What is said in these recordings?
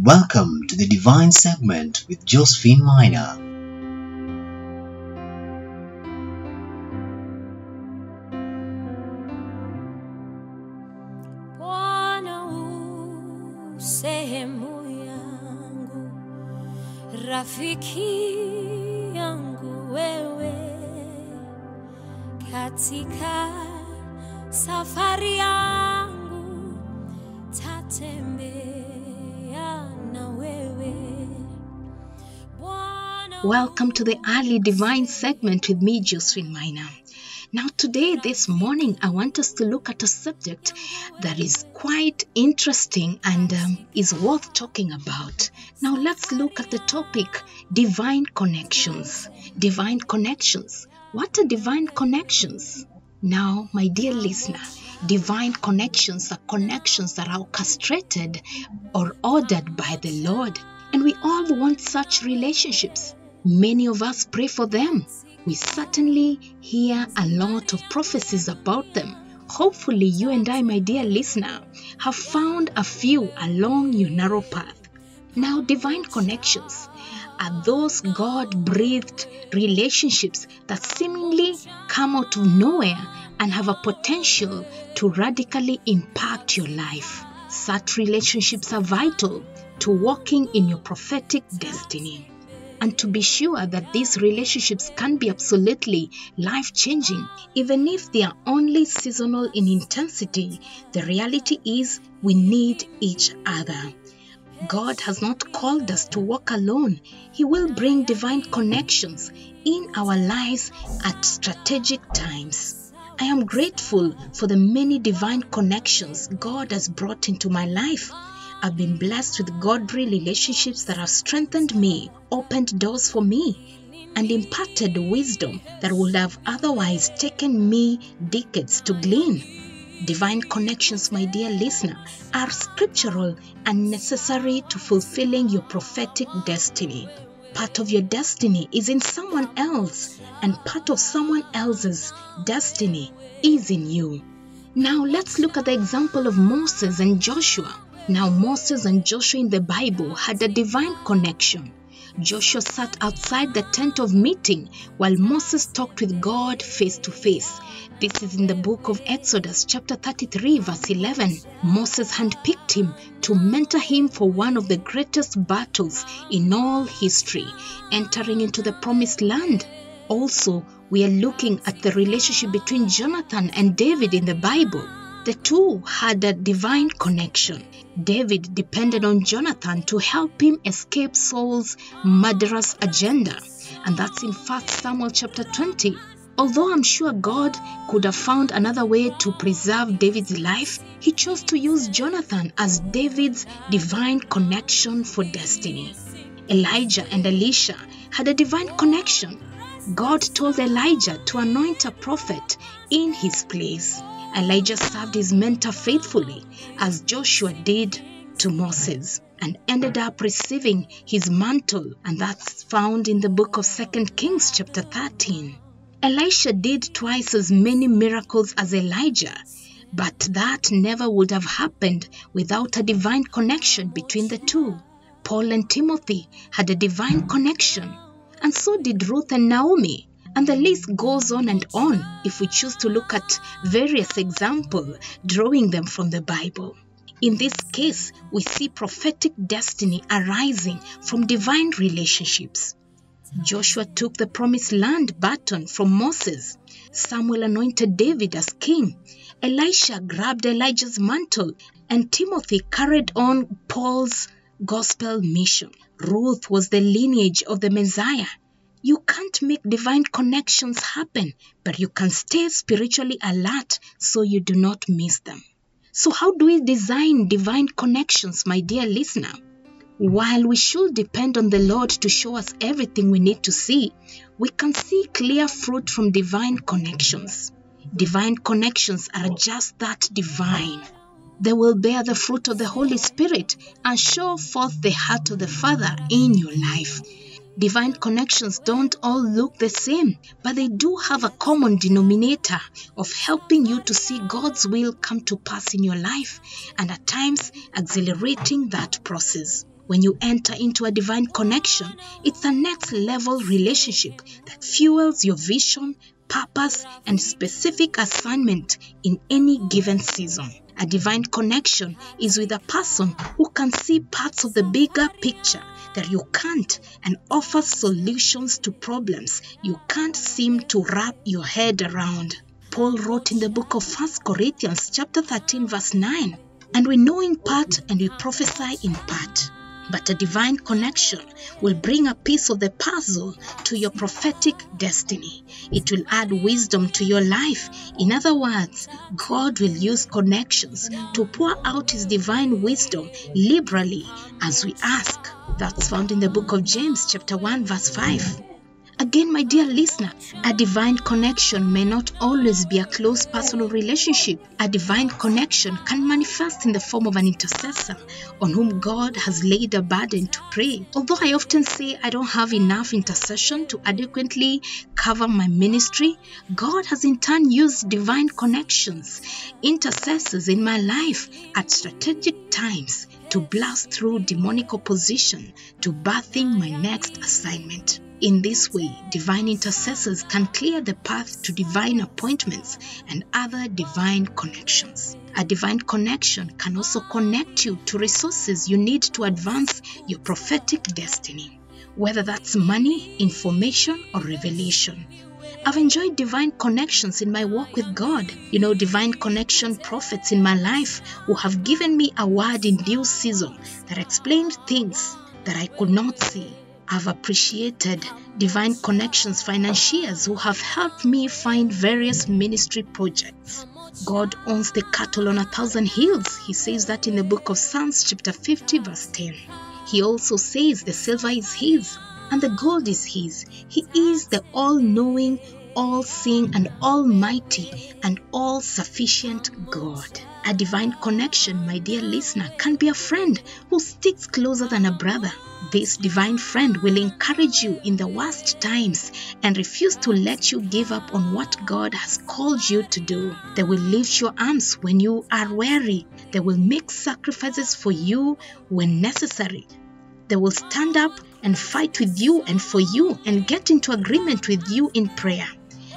Welcome to the Divine Segment with Josephine yangu, rafiki yangu wewe, katika safari yangu Welcome to the early divine segment with me, Josephine Miner. Now, today, this morning, I want us to look at a subject that is quite interesting and um, is worth talking about. Now, let's look at the topic divine connections. Divine connections. What are divine connections? Now, my dear listener, divine connections are connections that are orchestrated or ordered by the Lord. And we all want such relationships. Many of us pray for them. We certainly hear a lot of prophecies about them. Hopefully, you and I, my dear listener, have found a few along your narrow path. Now, divine connections are those God breathed relationships that seemingly come out of nowhere and have a potential to radically impact your life. Such relationships are vital to walking in your prophetic destiny. And to be sure that these relationships can be absolutely life changing, even if they are only seasonal in intensity, the reality is we need each other. God has not called us to walk alone. He will bring divine connections in our lives at strategic times. I am grateful for the many divine connections God has brought into my life. I've been blessed with godly relationships that have strengthened me, opened doors for me, and imparted wisdom that would have otherwise taken me decades to glean. Divine connections, my dear listener, are scriptural and necessary to fulfilling your prophetic destiny. Part of your destiny is in someone else, and part of someone else's destiny is in you. Now, let's look at the example of Moses and Joshua. Now, Moses and Joshua in the Bible had a divine connection. Joshua sat outside the tent of meeting while Moses talked with God face to face. This is in the book of Exodus, chapter 33, verse 11. Moses handpicked him to mentor him for one of the greatest battles in all history, entering into the promised land. Also, we are looking at the relationship between Jonathan and David in the Bible. The two had a divine connection. David depended on Jonathan to help him escape Saul's murderous agenda, and that's in 1 Samuel chapter 20. Although I'm sure God could have found another way to preserve David's life, he chose to use Jonathan as David's divine connection for destiny. Elijah and Elisha had a divine connection. God told Elijah to anoint a prophet in his place. Elijah served his mentor faithfully, as Joshua did to Moses, and ended up receiving his mantle, and that's found in the book of 2 Kings, chapter 13. Elisha did twice as many miracles as Elijah, but that never would have happened without a divine connection between the two. Paul and Timothy had a divine connection, and so did Ruth and Naomi. And the list goes on and on if we choose to look at various examples, drawing them from the Bible. In this case, we see prophetic destiny arising from divine relationships. Joshua took the promised land baton from Moses. Samuel anointed David as king. Elisha grabbed Elijah's mantle, and Timothy carried on Paul's gospel mission. Ruth was the lineage of the Messiah. You can't make divine connections happen, but you can stay spiritually alert so you do not miss them. So, how do we design divine connections, my dear listener? While we should depend on the Lord to show us everything we need to see, we can see clear fruit from divine connections. Divine connections are just that divine. They will bear the fruit of the Holy Spirit and show forth the heart of the Father in your life. Divine connections don't all look the same, but they do have a common denominator of helping you to see God's will come to pass in your life and at times accelerating that process. when you enter into a divine connection, it's a next level relationship that fuels your vision, purpose, and specific assignment in any given season. A divine connection is with a person who can see parts of the bigger picture that you can't and offers solutions to problems you can't seem to wrap your head around. Paul wrote in the book of 1 Corinthians chapter 13 verse 9, and we know in part and we prophesy in part. But a divine connection will bring a piece of the puzzle to your prophetic destiny. It will add wisdom to your life. In other words, God will use connections to pour out His divine wisdom liberally as we ask. That's found in the book of James, chapter 1, verse 5. Again, my dear listener, a divine connection may not always be a close personal relationship. A divine connection can manifest in the form of an intercessor on whom God has laid a burden to pray. Although I often say I don't have enough intercession to adequately cover my ministry, God has in turn used divine connections, intercessors in my life at strategic times to blast through demonic opposition to birthing my next assignment. In this way, divine intercessors can clear the path to divine appointments and other divine connections. A divine connection can also connect you to resources you need to advance your prophetic destiny, whether that's money, information, or revelation. I've enjoyed divine connections in my walk with God. You know, divine connection prophets in my life who have given me a word in due season that explained things that I could not see. I've appreciated divine connections financiers who have helped me find various ministry projects. God owns the cattle on a thousand hills. He says that in the book of Psalms, chapter 50, verse 10. He also says the silver is His and the gold is His. He is the all knowing, all seeing, and almighty and all sufficient God. A divine connection, my dear listener, can be a friend who sticks closer than a brother. This divine friend will encourage you in the worst times and refuse to let you give up on what God has called you to do. They will lift your arms when you are weary. They will make sacrifices for you when necessary. They will stand up and fight with you and for you and get into agreement with you in prayer.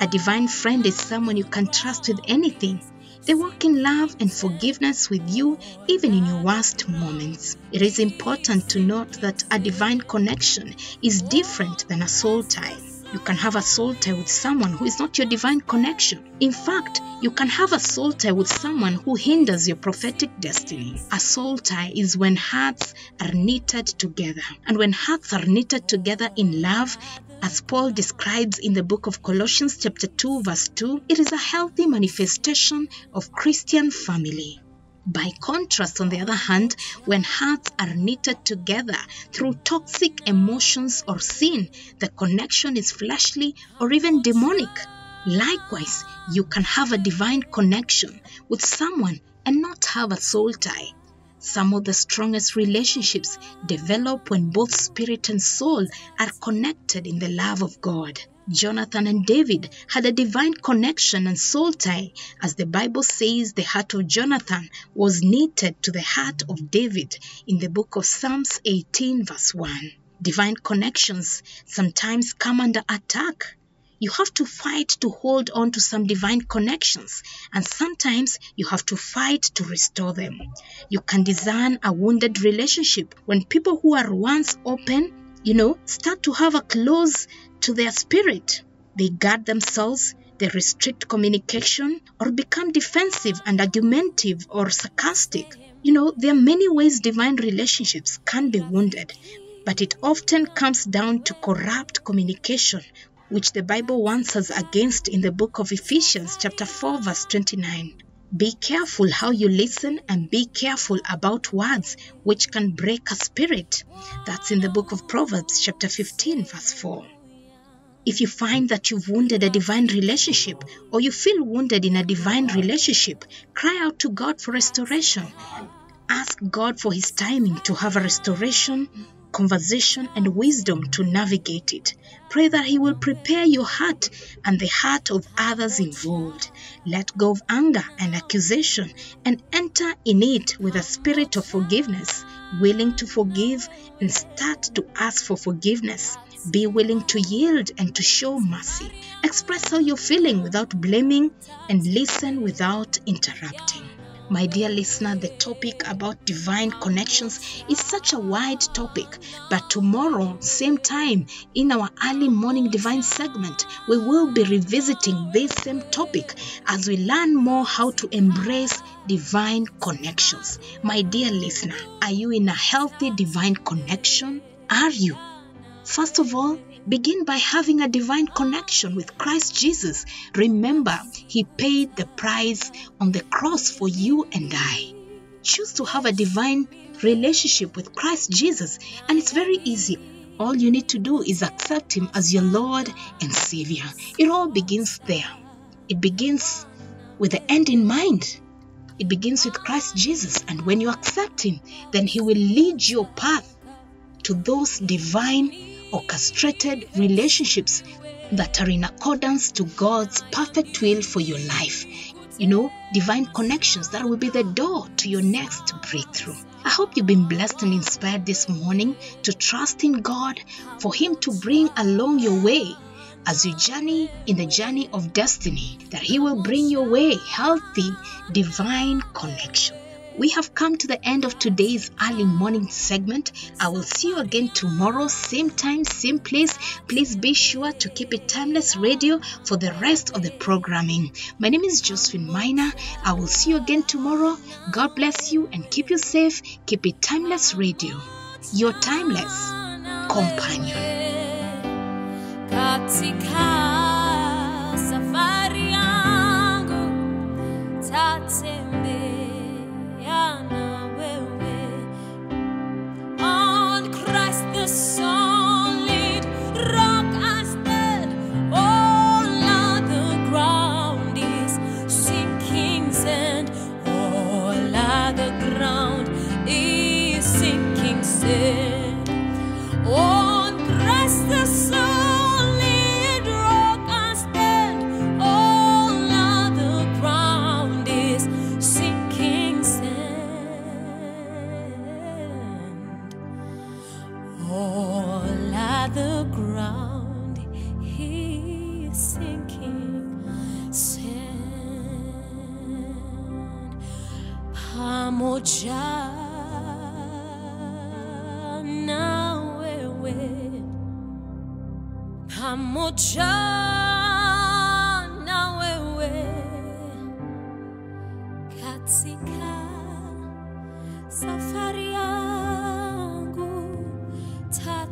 A divine friend is someone you can trust with anything. They walk in love and forgiveness with you even in your worst moments. It is important to note that a divine connection is different than a soul tie. You can have a soul tie with someone who is not your divine connection. In fact, you can have a soul tie with someone who hinders your prophetic destiny. A soul tie is when hearts are knitted together. And when hearts are knitted together in love, as Paul describes in the book of Colossians, chapter 2, verse 2, it is a healthy manifestation of Christian family. By contrast, on the other hand, when hearts are knitted together through toxic emotions or sin, the connection is fleshly or even demonic. Likewise, you can have a divine connection with someone and not have a soul tie. Some of the strongest relationships develop when both spirit and soul are connected in the love of God. Jonathan and David had a divine connection and soul tie, as the Bible says the heart of Jonathan was knitted to the heart of David in the book of Psalms 18, verse 1. Divine connections sometimes come under attack. You have to fight to hold on to some divine connections, and sometimes you have to fight to restore them. You can discern a wounded relationship when people who are once open, you know, start to have a close to their spirit. They guard themselves, they restrict communication, or become defensive and argumentative or sarcastic. You know, there are many ways divine relationships can be wounded, but it often comes down to corrupt communication, which the Bible warns us against in the book of Ephesians, chapter 4, verse 29. Be careful how you listen and be careful about words which can break a spirit. That's in the book of Proverbs, chapter 15, verse 4. If you find that you've wounded a divine relationship or you feel wounded in a divine relationship, cry out to God for restoration. Ask God for His timing to have a restoration, conversation, and wisdom to navigate it. Pray that He will prepare your heart and the heart of others involved. Let go of anger and accusation and enter in it with a spirit of forgiveness, willing to forgive and start to ask for forgiveness. Be willing to yield and to show mercy. Express how you're feeling without blaming and listen without interrupting. My dear listener, the topic about divine connections is such a wide topic, but tomorrow, same time, in our early morning divine segment, we will be revisiting this same topic as we learn more how to embrace divine connections. My dear listener, are you in a healthy divine connection? Are you? First of all, begin by having a divine connection with Christ Jesus. Remember, He paid the price on the cross for you and I. Choose to have a divine relationship with Christ Jesus, and it's very easy. All you need to do is accept Him as your Lord and Savior. It all begins there. It begins with the end in mind. It begins with Christ Jesus, and when you accept Him, then He will lead your path to those divine orchestrated relationships that are in accordance to God's perfect will for your life. You know, divine connections that will be the door to your next breakthrough. I hope you've been blessed and inspired this morning to trust in God for Him to bring along your way as you journey in the journey of destiny, that He will bring your way healthy, divine connection. We have come to the end of today's early morning segment. I will see you again tomorrow, same time, same place. Please be sure to keep it Timeless Radio for the rest of the programming. My name is Josephine Miner. I will see you again tomorrow. God bless you and keep you safe. Keep it Timeless Radio, your timeless companion.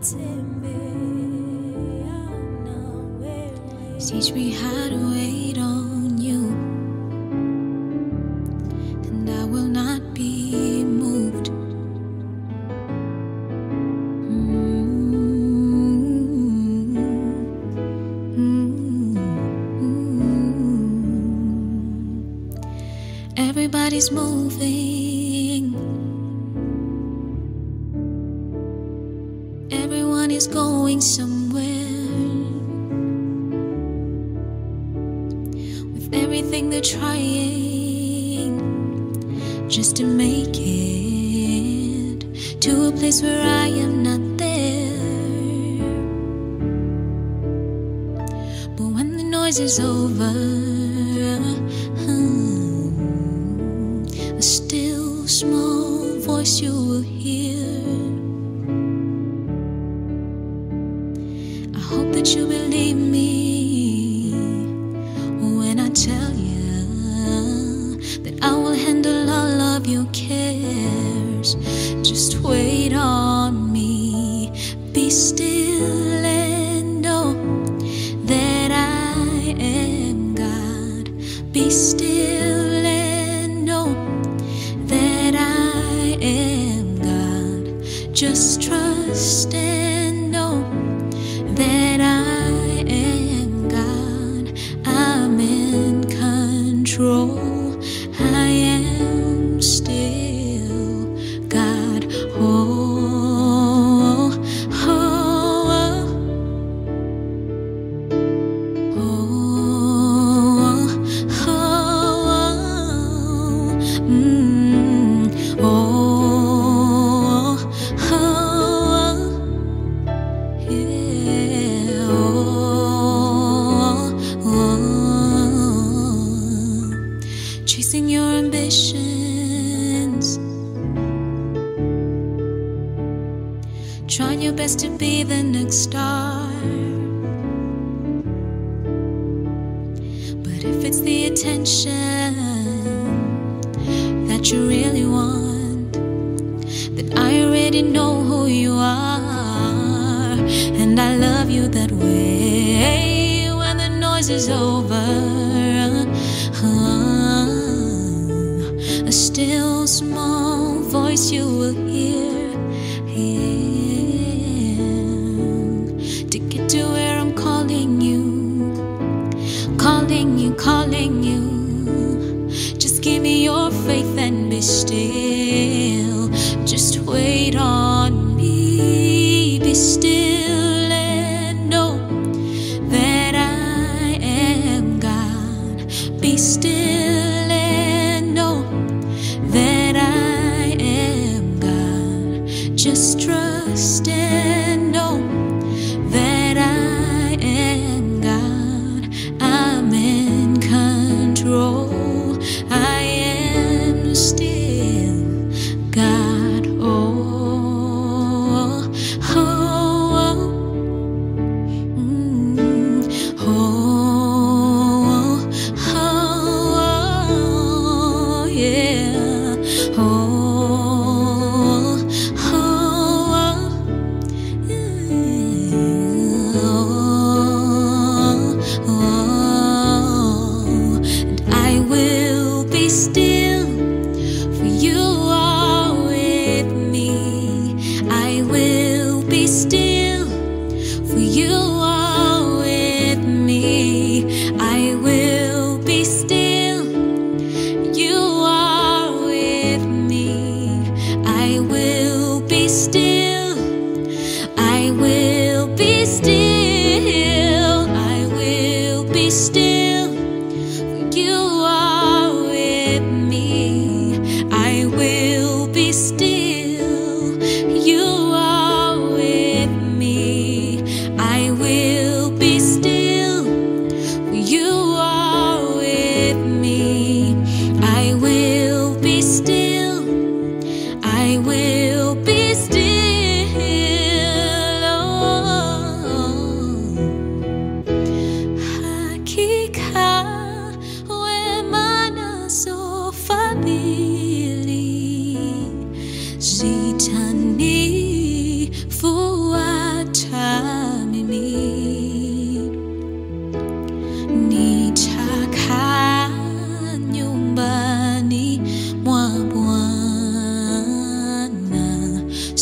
Teach me how to wait on just to make it to a place where I am not there. But when the noise is over, hmm, a still small voice you will hear. You will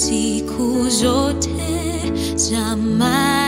siku zote. Za maisha